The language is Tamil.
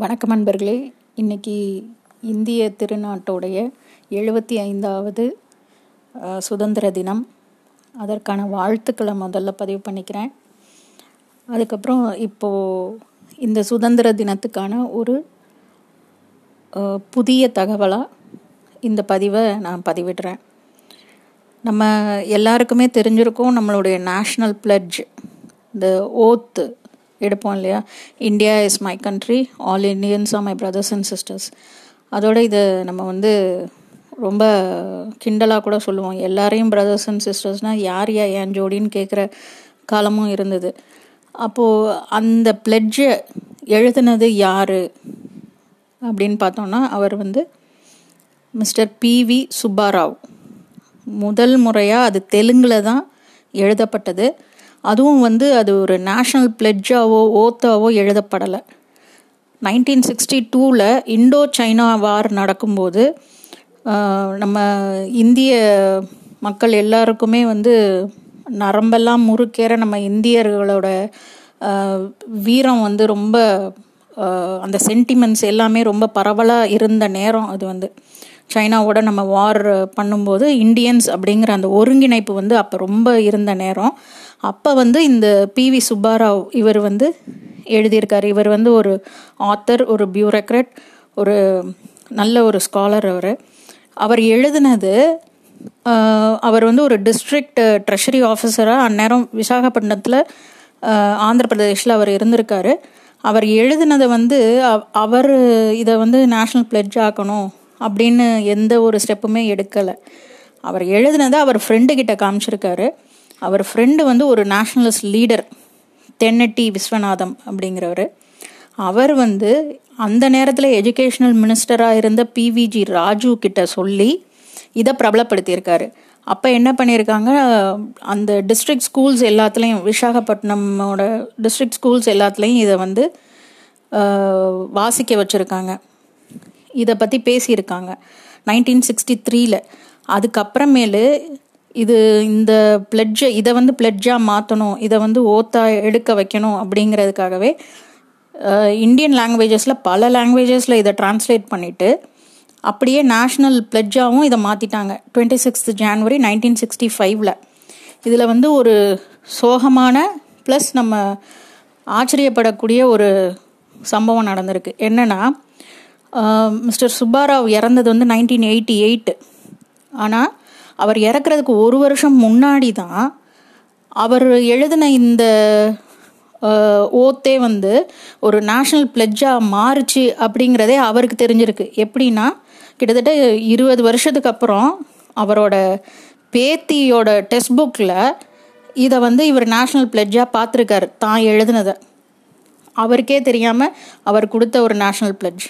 வணக்கம் நண்பர்களே இன்னைக்கு இந்திய திருநாட்டோடைய எழுபத்தி ஐந்தாவது சுதந்திர தினம். அதற்கான வாழ்த்துக்களை முதல்ல பதிவு பண்ணிக்கிறேன். அதுக்கப்புறம் இப்போது இந்த சுதந்திர தினத்துக்கான ஒரு புதிய தகவலாக இந்த பதிவை நான் பதிவிடுறேன். நம்ம எல்லாருக்குமே தெரிஞ்சிருக்கோம் நம்மளுடைய நேஷ்னல் பிளட்ஜ் இந்த ஓத்து எடுப்போம் இல்லையா? India is my country all Indians are my brothers and sisters அதோட இதை நம்ம வந்து ரொம்ப கிண்டலாக கூட சொல்லுவோம். எல்லாரையும் பிரதர்ஸ் அண்ட் சிஸ்டர்ஸ்னால் யார் யா என் ஜோடின்னு கேட்குற காலமும் இருந்தது. அப்போது அந்த பிளட்ஜை எழுதுனது யார்? அப்படின்னு பார்த்தோன்னா அவர் வந்து மிஸ்டர் பிவி சுப்பாராவ். முதல் முறையாக அது தெலுங்கில் தான் எழுதப்பட்டது. அதுவும் வந்து அது ஒரு நேஷ்னல் பிளெட்ஜாவோ ஓத்தாவோ எழுதப்படலை. நைன்டீன் சிக்ஸ்டி டூவில் இண்டோ சைனா வார் நடக்கும்போது நம்ம இந்திய மக்கள் எல்லாருக்குமே வந்து நரம்பெல்லாம் முறுக்கேற நம்ம இந்தியர்களோட வீரம் வந்து ரொம்ப அந்த சென்டிமெண்ட்ஸ் எல்லாமே ரொம்ப பரவலாக இருந்த நேரம் அது வந்து. சைனாவோட நம்ம வார் பண்ணும்போது இந்தியன்ஸ் அப்படிங்கிற அந்த ஒருங்கிணைப்பு வந்து அப்போ ரொம்ப இருந்த நேரம். அப்போ வந்து இந்த பிவி சுப்பாராவ் இவர் வந்து எழுதியிருக்காரு. இவர் வந்து ஒரு ஆத்தர் ஒரு பியூரோக்ராட் ஒரு நல்ல ஒரு ஸ்காலர் அவர். அவர் எழுதினது அவர் வந்து ஒரு டிஸ்ட்ரிக்ட் ட்ரெஷரி ஆஃபீஸராக அந்நேரம் விசாகப்பட்டினத்தில் ஆந்திர பிரதேஷில் அவர் இருந்திருக்காரு. அவர் எழுதினதை வந்து அவர் இதை வந்து நேஷ்னல் பிளெட்ஜ் ஆக்கணும். அப்படின்னு எந்த ஒரு ஸ்டெப்புமே எடுக்கலை. அவர் எழுதினதை அவர் ஃப்ரெண்டு கிட்ட காமிச்சிருக்காரு. அவர் ஃப்ரெண்டு வந்து ஒரு நேஷ்னலிஸ்ட் லீடர் தென்னட்டி விஸ்வநாதம் அப்படிங்கிறவர். அவர் வந்து அந்த நேரத்தில் எஜுகேஷனல் மினிஸ்டராக இருந்த பிவிஜி ராஜு கிட்ட சொல்லி இதை பிரபலப்படுத்தியிருக்காரு. அப்போ என்ன பண்ணியிருக்காங்க? அந்த டிஸ்ட்ரிக்ட் ஸ்கூல்ஸ் எல்லாத்துலேயும் விசாகப்பட்டினமோட டிஸ்ட்ரிக்ட் ஸ்கூல்ஸ் எல்லாத்துலேயும் இதை வந்து வாசிக்க வச்சுருக்காங்க. இதை பற்றி பேசியிருக்காங்க. நைன்டீன் சிக்ஸ்டி த்ரீல அதுக்கப்புறமேலு இது இந்த பிளட்ஜை இதை வந்து பிளட்ஜாக மாற்றணும் இதை வந்து ஓத்தா எடுக்க வைக்கணும் அப்படிங்கிறதுக்காகவே இந்தியன் லாங்குவேஜஸில் பல லாங்குவேஜஸில் இதை டிரான்ஸ்லேட் பண்ணிவிட்டு அப்படியே நேஷ்னல் பிளட்ஜாகவும் இதை மாற்றிட்டாங்க twenty sixth January nineteen sixty ஃபைவ்ல இதில் வந்து ஒரு சோகமான ப்ளஸ் நம்ம ஆச்சரியப்படக்கூடிய ஒரு சம்பவம் நடந்திருக்கு. என்னென்னா மிஸ்டர் சுப்பாராவ் இறந்தது வந்து நைன்டீன் எயிட்டி எயிட் ஆனால் அவர் இறக்குறதுக்கு ஒரு வருஷம் முன்னாடி தான் அவர் எழுதின இந்த ஓத்தே வந்து ஒரு நேஷ்னல் பிளெட்ஜாக மாறுச்சு அப்படிங்கிறதே அவருக்கு தெரிஞ்சிருக்கு. எப்படின்னா கிட்டத்தட்ட இருபது வருஷத்துக்கு அப்புறம் அவரோட பேத்தியோட டெக்ஸ்ட் புக்கில் இதை வந்து இவர் நேஷ்னல் பிளெட்ஜாக பார்த்துருக்காரு தான் எழுதினதை. அவருக்கே தெரியாமல் அவர் கொடுத்த ஒரு நேஷ்னல் பிளட்ஜ்